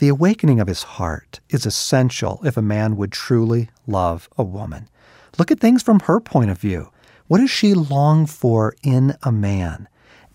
The awakening of his heart is essential if a man would truly love a woman. Look at things from her point of view. What does she long for in a man?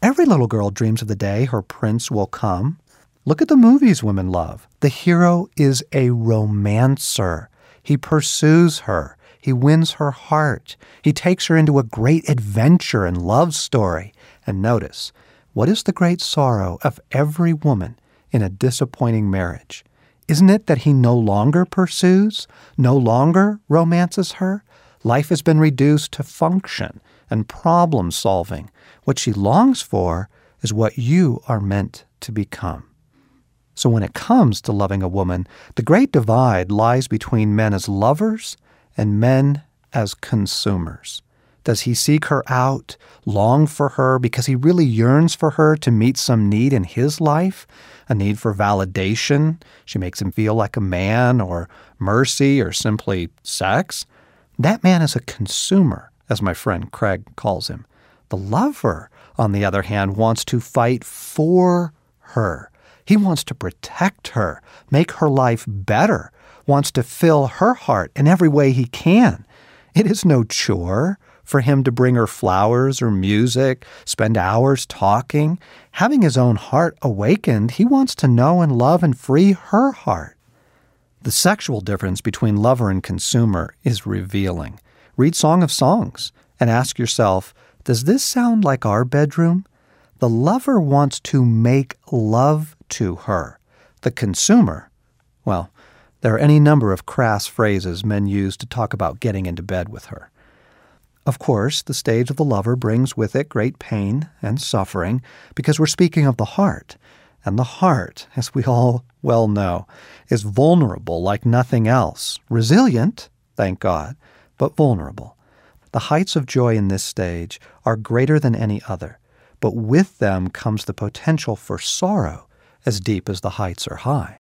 Every little girl dreams of the day her prince will come. Look at the movies women love. The hero is a romancer. He pursues her. He wins her heart. He takes her into a great adventure and love story. And notice, what is the great sorrow of every woman in a disappointing marriage? Isn't it that he no longer pursues, no longer romances her? Life has been reduced to function and problem solving. What she longs for is what you are meant to become. So, when it comes to loving a woman, the great divide lies between men as lovers and men as consumers. Does he seek her out, long for her because he really yearns for her to meet some need in his life? A need for validation? She makes him feel like a man, or mercy, or simply sex? That man is a consumer, as my friend Craig calls him. The lover, on the other hand, wants to fight for her. He wants to protect her, make her life better, wants to fill her heart in every way he can. It is no chore for him to bring her flowers or music, spend hours talking. Having his own heart awakened, he wants to know and love and free her heart. The sexual difference between lover and consumer is revealing. Read Song of Songs and ask yourself Does this sound like our bedroom? The lover wants to make love to her. The consumer, well, there are any number of crass phrases men use to talk about getting into bed with her. Of course, the stage of the lover brings with it great pain and suffering because we're speaking of the heart. And the heart, as we all well know, is vulnerable like nothing else. Resilient, thank God, but vulnerable. The heights of joy in this stage are greater than any other, but with them comes the potential for sorrow as deep as the heights are high.